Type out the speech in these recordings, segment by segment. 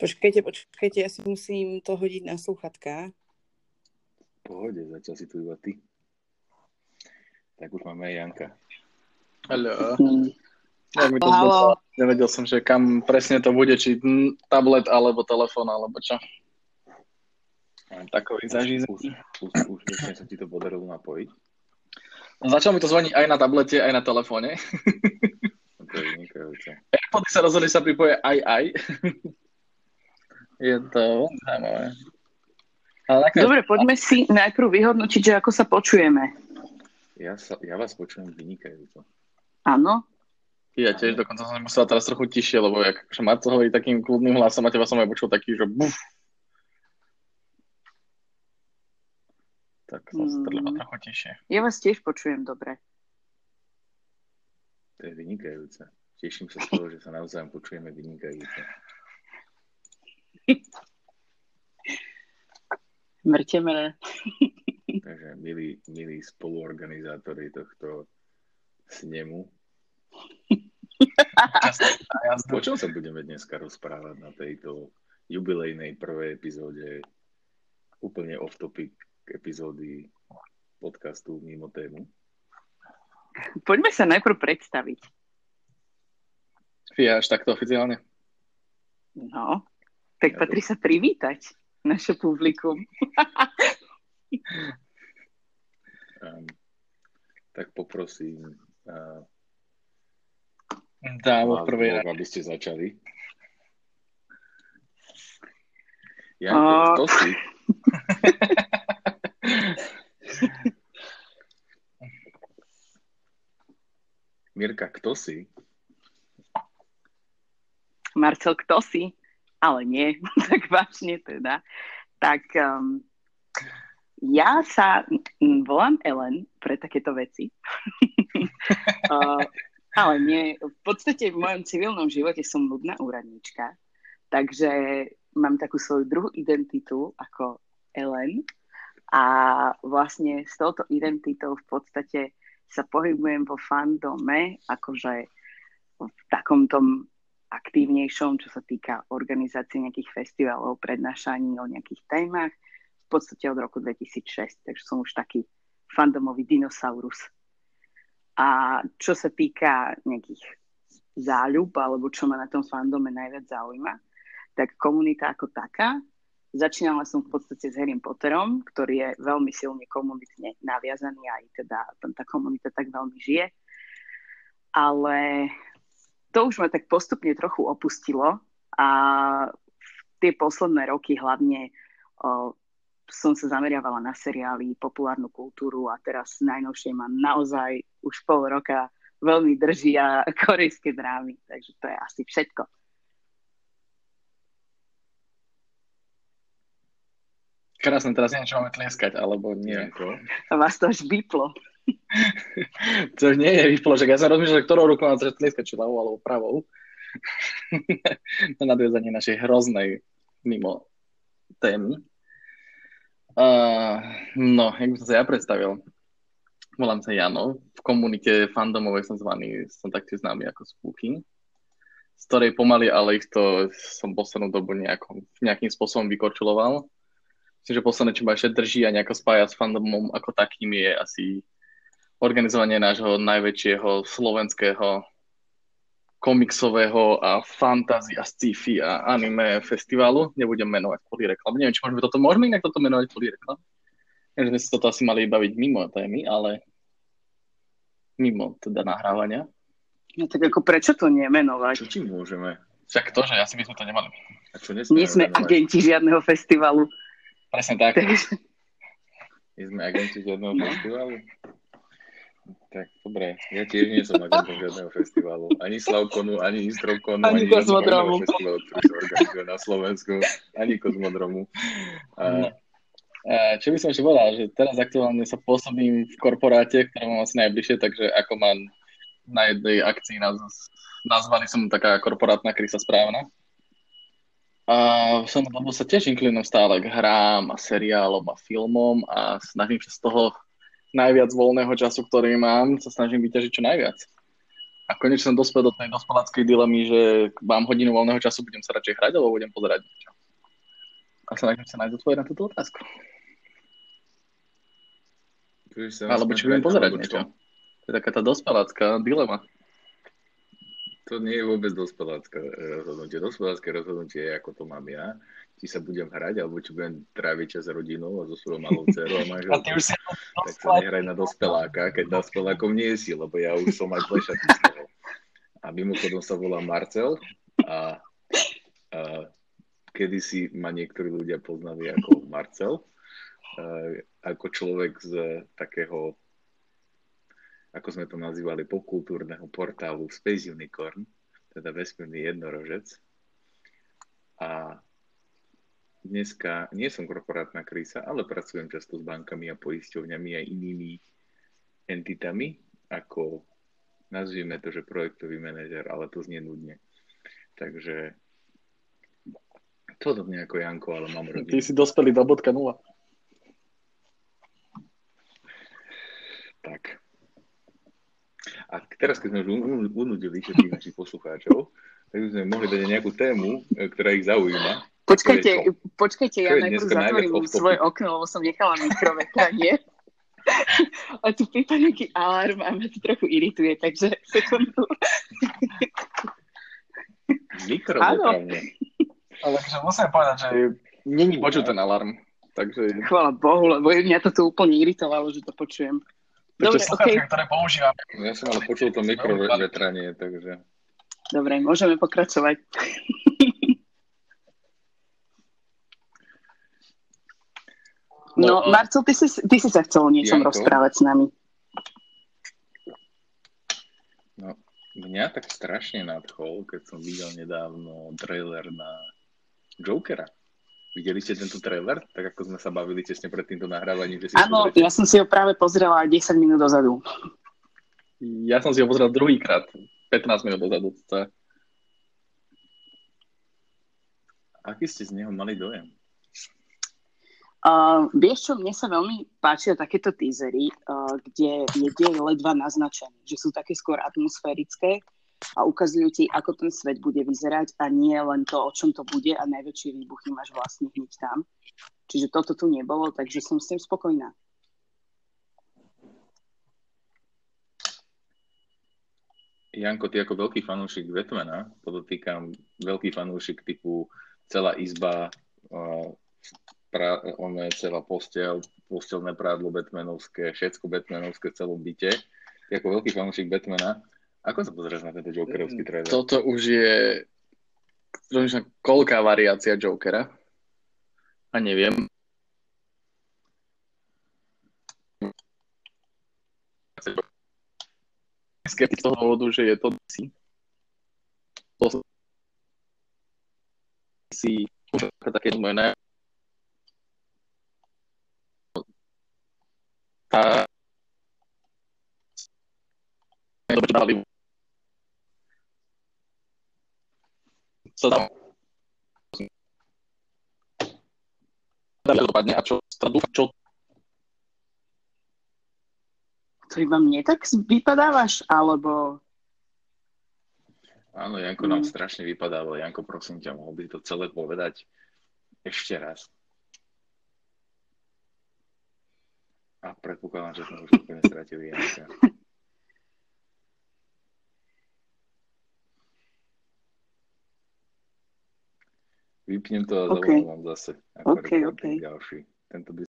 Počkajte, počkajte, ja si musím to hodiť na sluchatka. Pohode, zatiaľ si tu iba ty. Tak už máme aj Janka. Haló. Ja mi to zdopalo. Nevedel som, že kam presne to bude, či tablet, alebo telefón, alebo čo. Mám takový zažízen. Už, už, už, už sa ti to podarilo napojiť. No, začal mi to zvoniť aj na tablete, aj na telefóne. To je vynikajúce. Airpody sa rozhodli, sa pripoje aj aj. Je to zaujímavé. Ale nakoniec- Dobre, poďme si najprv vyhodnotiť, že ako sa počujeme. Ja, sa, ja vás počujem vynikajúco. Áno? Ja tiež dokonca som musel teraz trochu tišie, lebo jak že Marco hovorí takým kľudným hlasom a teba som aj počul taký, že buf. Tak som Mm. trochu tišie. Ja vás tiež počujem dobre. To je vynikajúce. Teším sa z toho, že sa navzájom počujeme vynikajúce. Mŕtemere. Takže milí, milí spoluorganizátori tohto snemu, o čom sa budeme dneska rozprávať na tejto jubilejnej prvej epizóde úplne off-topic epizódy podcastu Mimo tému. Poďme sa najprv predstaviť. Fia, až takto oficiálne. No, tak Ja to- patrí sa privítať naše publikum. Um, tak poprosím uh, Dámo rade. aby ste začali. A- Janko, kto si? Mirka, kto si? Marcel, kto si? Ale nie, tak vážne teda. Tak um, ja sa volám Ellen pre takéto veci. uh, ale nie, v podstate v mojom civilnom živote som nudná úradníčka, takže mám takú svoju druhú identitu ako Ellen a vlastne s touto identitou v podstate sa pohybujem vo fandome, akože v takom tom aktívnejšom, čo sa týka organizácie nejakých festivalov, prednášaní o nejakých témach, v podstate od roku 2006, takže som už taký fandomový dinosaurus. A čo sa týka nejakých záľub, alebo čo ma na tom fandome najviac zaujíma, tak komunita ako taká, začínala som v podstate s Harry Potterom, ktorý je veľmi silne komunitne naviazaný, aj teda tam tá komunita tak veľmi žije. Ale to už ma tak postupne trochu opustilo a v tie posledné roky hlavne o, som sa zameriavala na seriály, populárnu kultúru a teraz najnovšie ma naozaj už pol roka veľmi držia korejské drámy, takže to je asi všetko. Krásne, teraz neviem, čo máme tlieskať, alebo nie. Vás to až vyplo. To nie je vyplo, že ja sa rozmýšľam, že ktorou rukou mám tlieskať, či ľavou alebo pravou. na nadviazanie našej hroznej mimo témy. Uh, no, jak by som sa ja predstavil? Volám sa Jano. V komunite fandomovej som zvaný, som taktiež známy ako Spooky, z ktorej pomaly, ale ich to som poslednú dobu nejako, nejakým spôsobom vykorčuloval. Myslím, že posledné, čo ma ešte drží a nejako spája s fandomom ako takým je asi organizovanie nášho najväčšieho slovenského komiksového a fantasy a sci-fi a anime festivalu. Nebudem menovať kvôli reklame. Neviem, či môžeme toto, môžeme inak toto menovať kvôli reklame? Neviem, že sme si toto asi mali baviť mimo témy, ale mimo teda nahrávania. No tak ako prečo to nemenovať? Čo ti môžeme? Však to, že asi by sme to nemali. A čo Nie sme venovať? agenti žiadneho festivalu. Presne tak. Takže Nie sme agenti žiadneho festivalu? Tak, dobre. Ja tiež nie som agentom žiadneho festivalu. Ani Slavkonu, ani Istrovkonu, Ani ani, Kozmodromu. festivalu, ktorý sa organizuje na Slovensku, ani Kozmodromu. No. A, Čo by som ešte povedal, že teraz aktuálne sa pôsobím v korporáte, ktoré mám asi najbližšie, takže ako mám na jednej akcii naz, nazvali som taká korporátna krysa správna. A som dobu sa tiež inklinujem stále k hrám a seriálom a filmom a snažím sa z toho najviac voľného času, ktorý mám, sa snažím vyťažiť čo najviac. A konečne som dospel do tej dospeláckej dilemy, že mám hodinu voľného času, budem sa radšej hrať, alebo budem pozerať niečo. A sa snažím sa nájsť odpoveď na túto otázku. Alebo či budem pozerať niečo. To je taká tá dospelácká dilema. To nie je vôbec dospelácké rozhodnutie. Dospelácké rozhodnutie je, ako to mám ja. Či sa budem hrať, alebo či budem tráviť čas s rodinou a so svojou malou dcerou a manželkou. tak sa nehraj na dospeláka, keď dospelákom nie si, lebo ja už som aj plešatý z toho. A mimochodom sa volá Marcel a, a kedysi ma niektorí ľudia poznali ako Marcel, a, ako človek z takého ako sme to nazývali, popkultúrneho portálu Space Unicorn, teda vesmírny jednorožec. A dneska nie som korporátna krísa, ale pracujem často s bankami a poisťovňami a inými entitami, ako nazvime to, že projektový manažer, ale to znie nudne. Takže to nejako Janko, ale mám rodinu. Ty si dospelý 2.0. Tak. A teraz, keď sme už unudili všetkých našich poslucháčov, tak by sme mohli dať nejakú tému, e, ktorá ich zaujíma. Počkajte, počkajte, ja najprv zatvorím svoje okno, lebo som nechala mikrovekanie. A tu pípa nejaký alarm a ma to trochu irituje, takže sekundu. Mikrovekanie. Ale že musím povedať, že není počuť ten alarm. Takže... Chvala Bohu, lebo mňa to tu úplne iritovalo, že to počujem. Dobre, okay. ktoré používam. Ja som ale počul to mikrovetranie, takže... Dobre, môžeme pokračovať. No, no Marcel, ty si, ty si sa chcel o niečom Janko? rozprávať s nami. No, mňa tak strašne nadchol, keď som videl nedávno trailer na Jokera. Videli ste tento trailer, tak ako sme sa bavili tesne pred týmto nahrávaním? Áno, ja som si ho práve pozrela 10 minút dozadu. Ja som si ho pozrel druhýkrát, 15 minút dozadu. Aký ste z neho mali dojem? Uh, vieš čo, mne sa veľmi páčia takéto teasery, uh, kde je dej ledva naznačený, že sú také skôr atmosférické a ukazujú ti, ako ten svet bude vyzerať a nie len to, o čom to bude a najväčšie výbuchy máš vlastne hneď tam. Čiže toto tu nebolo, takže som s tým spokojná. Janko, ty ako veľký fanúšik Batmana, podotýkam veľký fanúšik typu celá izba, uh, pra, on je celá postel, postelné prádlo Batmanovské, všetko Batmanovské v celom byte. Ako veľký fanúšik Batmana, ako sa pozrieš na tento Jokerovský trailer? Toto už je koľká variácia Jokera. A neviem. Skeptik toho dôvodu, že je to DC. To si také moje naj... Tá... Dobre, dali sa tam dopadne a čo čo to iba mne tak vypadávaš, alebo... Áno, Janko nám mm. strašne vypadával. Janko, prosím ťa, mohol by to celé povedať ešte raz. A predpokladám, že sme už úplne stratili Janka. Vypnem to a okay. zavolám zase. Ako okay, okay. Ďalší. Tento by...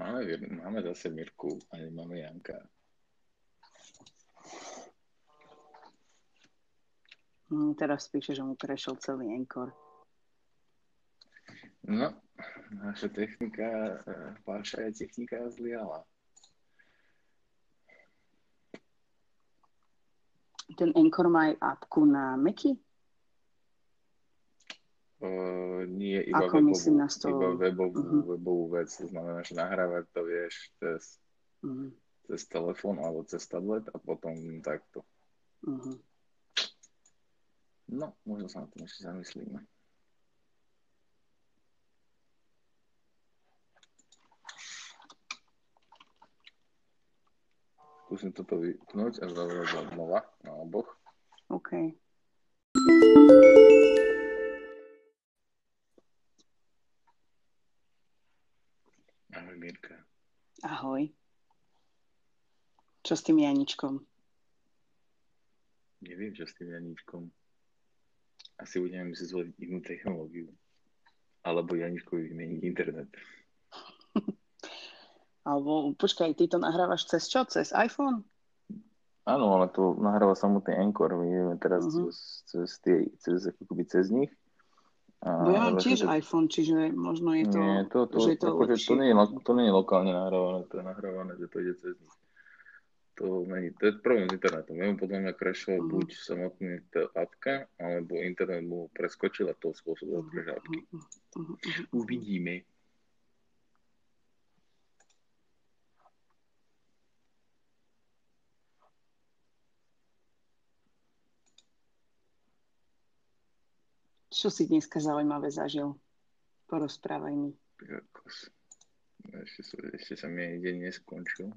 Máme, máme zase Mirku a nemáme Janka. Mm, teraz píše, že mu prešiel celý enkor. No, naša technika, páša je technika zliala. ten Anchor má aj apku na Macy? Uh, nie, iba Ako webovú, myslím na stole? iba webovú, uh-huh. webovú vec. To znamená, že nahrávať to vieš cez, uh-huh. cez telefón alebo cez tablet a potom takto. Uh-huh. No, možno sa na tom ešte zamyslíme. Skúsim toto vypnúť a zavrať znova na oboch. OK. Ahoj, Mirka. Ahoj. Čo s tým Janičkom? Neviem, čo s tým Janičkom. Asi budeme si zvoliť inú technológiu. Alebo Janičkovi vymeniť internet. Alebo počkaj, ty to nahrávaš cez čo? Cez iPhone? Áno, ale to nahráva samotný Anchor. My ideme teraz uh-huh. cez, cez, tie, cez, akoby cez nich. A, Bo ja mám tiež to... iPhone, čiže možno je to, nie, to, to, že je to akože to, nie je, to nie je lokálne nahrávané, to je nahrávané, že to ide cez nich. To, není, to je problém s internetom. Ja mu podľa mňa crashol uh-huh. buď samotný apka, alebo internet mu preskočil a to spôsobil uh-huh. crash apky. Uh-huh. Uvidíme. Čo si dneska zaujímavé zažil? Porozprávaj mi. Ešte, ešte sa mi deň neskončil.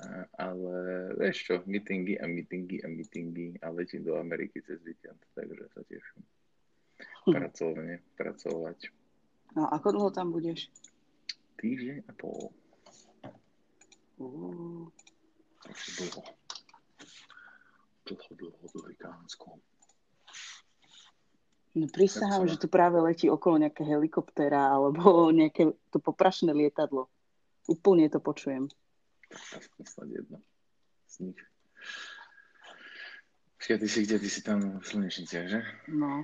A, ale vieš čo, meetingy a meetingy a meetingy a letím do Ameriky cez víkend, takže sa teším. Hm. Pracovne, pracovať. No ako dlho tam budeš? Týždeň a pol. Uh. Takže dlho. Dlho, dlho, dlho, No prisahám, že tu práve letí okolo nejaká helikoptéra alebo nejaké to poprašné lietadlo. Úplne to počujem. Snad jedno z nich. Počkaj, ty si kde? Ty si tam v Slnečniciach, že? No.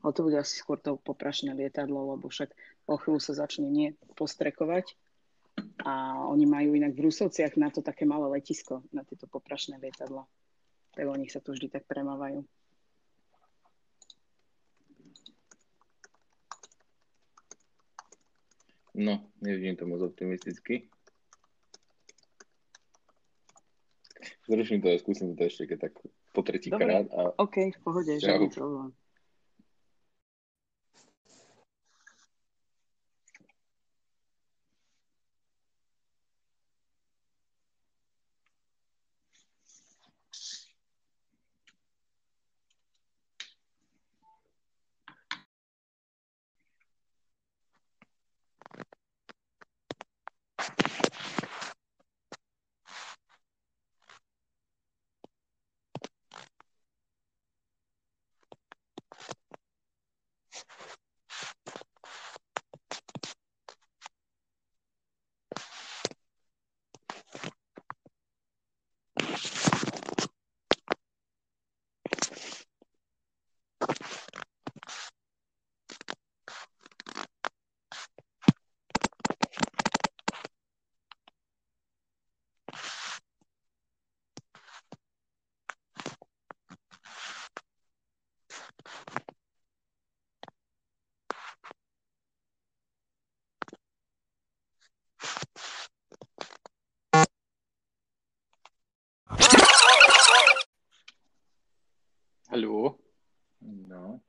Ale to bude asi skôr to poprašné lietadlo, lebo však o chvíľu sa začne nie postrekovať. A oni majú inak v Rusovciach na to také malé letisko, na tieto poprašné lietadla. Tak o nich sa tu vždy tak premávajú. No, nevidím to moc optimisticky. Zruším to a skúsim to ešte keď tak po tretí krát. A... OK, v pohode, žiadny problém. Hallo? No,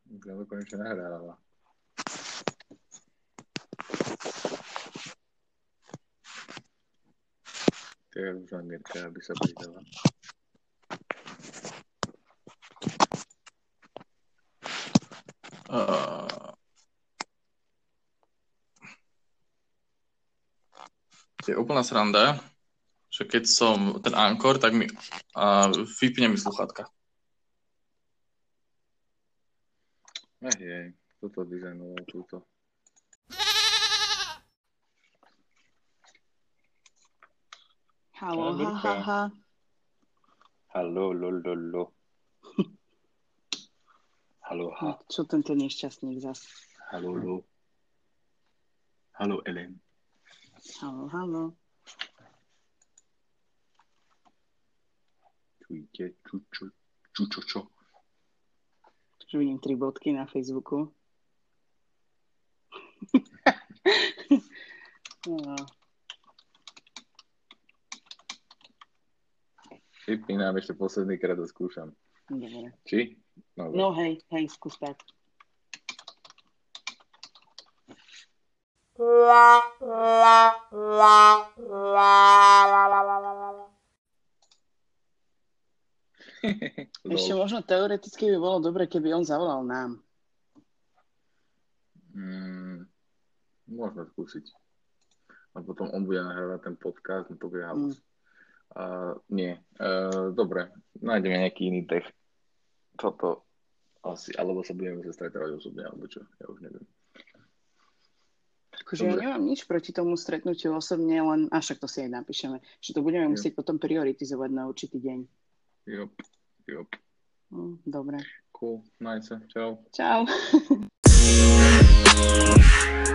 To je už len Mirka, aby sa pridala. Uh, je úplná sranda, že keď som ten Ankor, tak mi uh, vypne mi sluchátka. Toto dizajnoval túto. Halo, ha, ha, ha. Halo, lo, lo, lo. Halo, ha. Čo tento nešťastník zas? Halo, lo. Halo, Ellen. Halo, halo. Čujte, ču, ču, ču, čo, čo. Že vidím tri bodky na Facebooku. No. Vypínam ešte posledný krát a skúšam. Dobre. Či? No, no hej, hej, skús tak. La, la, la, la, la, la, la, la. Ešte možno teoreticky by bolo dobre, keby on zavolal nám. Mm, môžeme skúsiť. A potom on bude nahrávať ten podcast, no to bude halus. Mm. Uh, nie. Uh, dobre, nájdeme nejaký iný tech. Toto asi, alebo sa budeme sa stretávať osobne, alebo čo, ja už neviem. Akože ja nemám nič proti tomu stretnutiu osobne, len, a však to si aj napíšeme, že to budeme musieť potom prioritizovať na určitý deň. Jop, jop. Mm, dobre. Cool, nice, čau. Čau.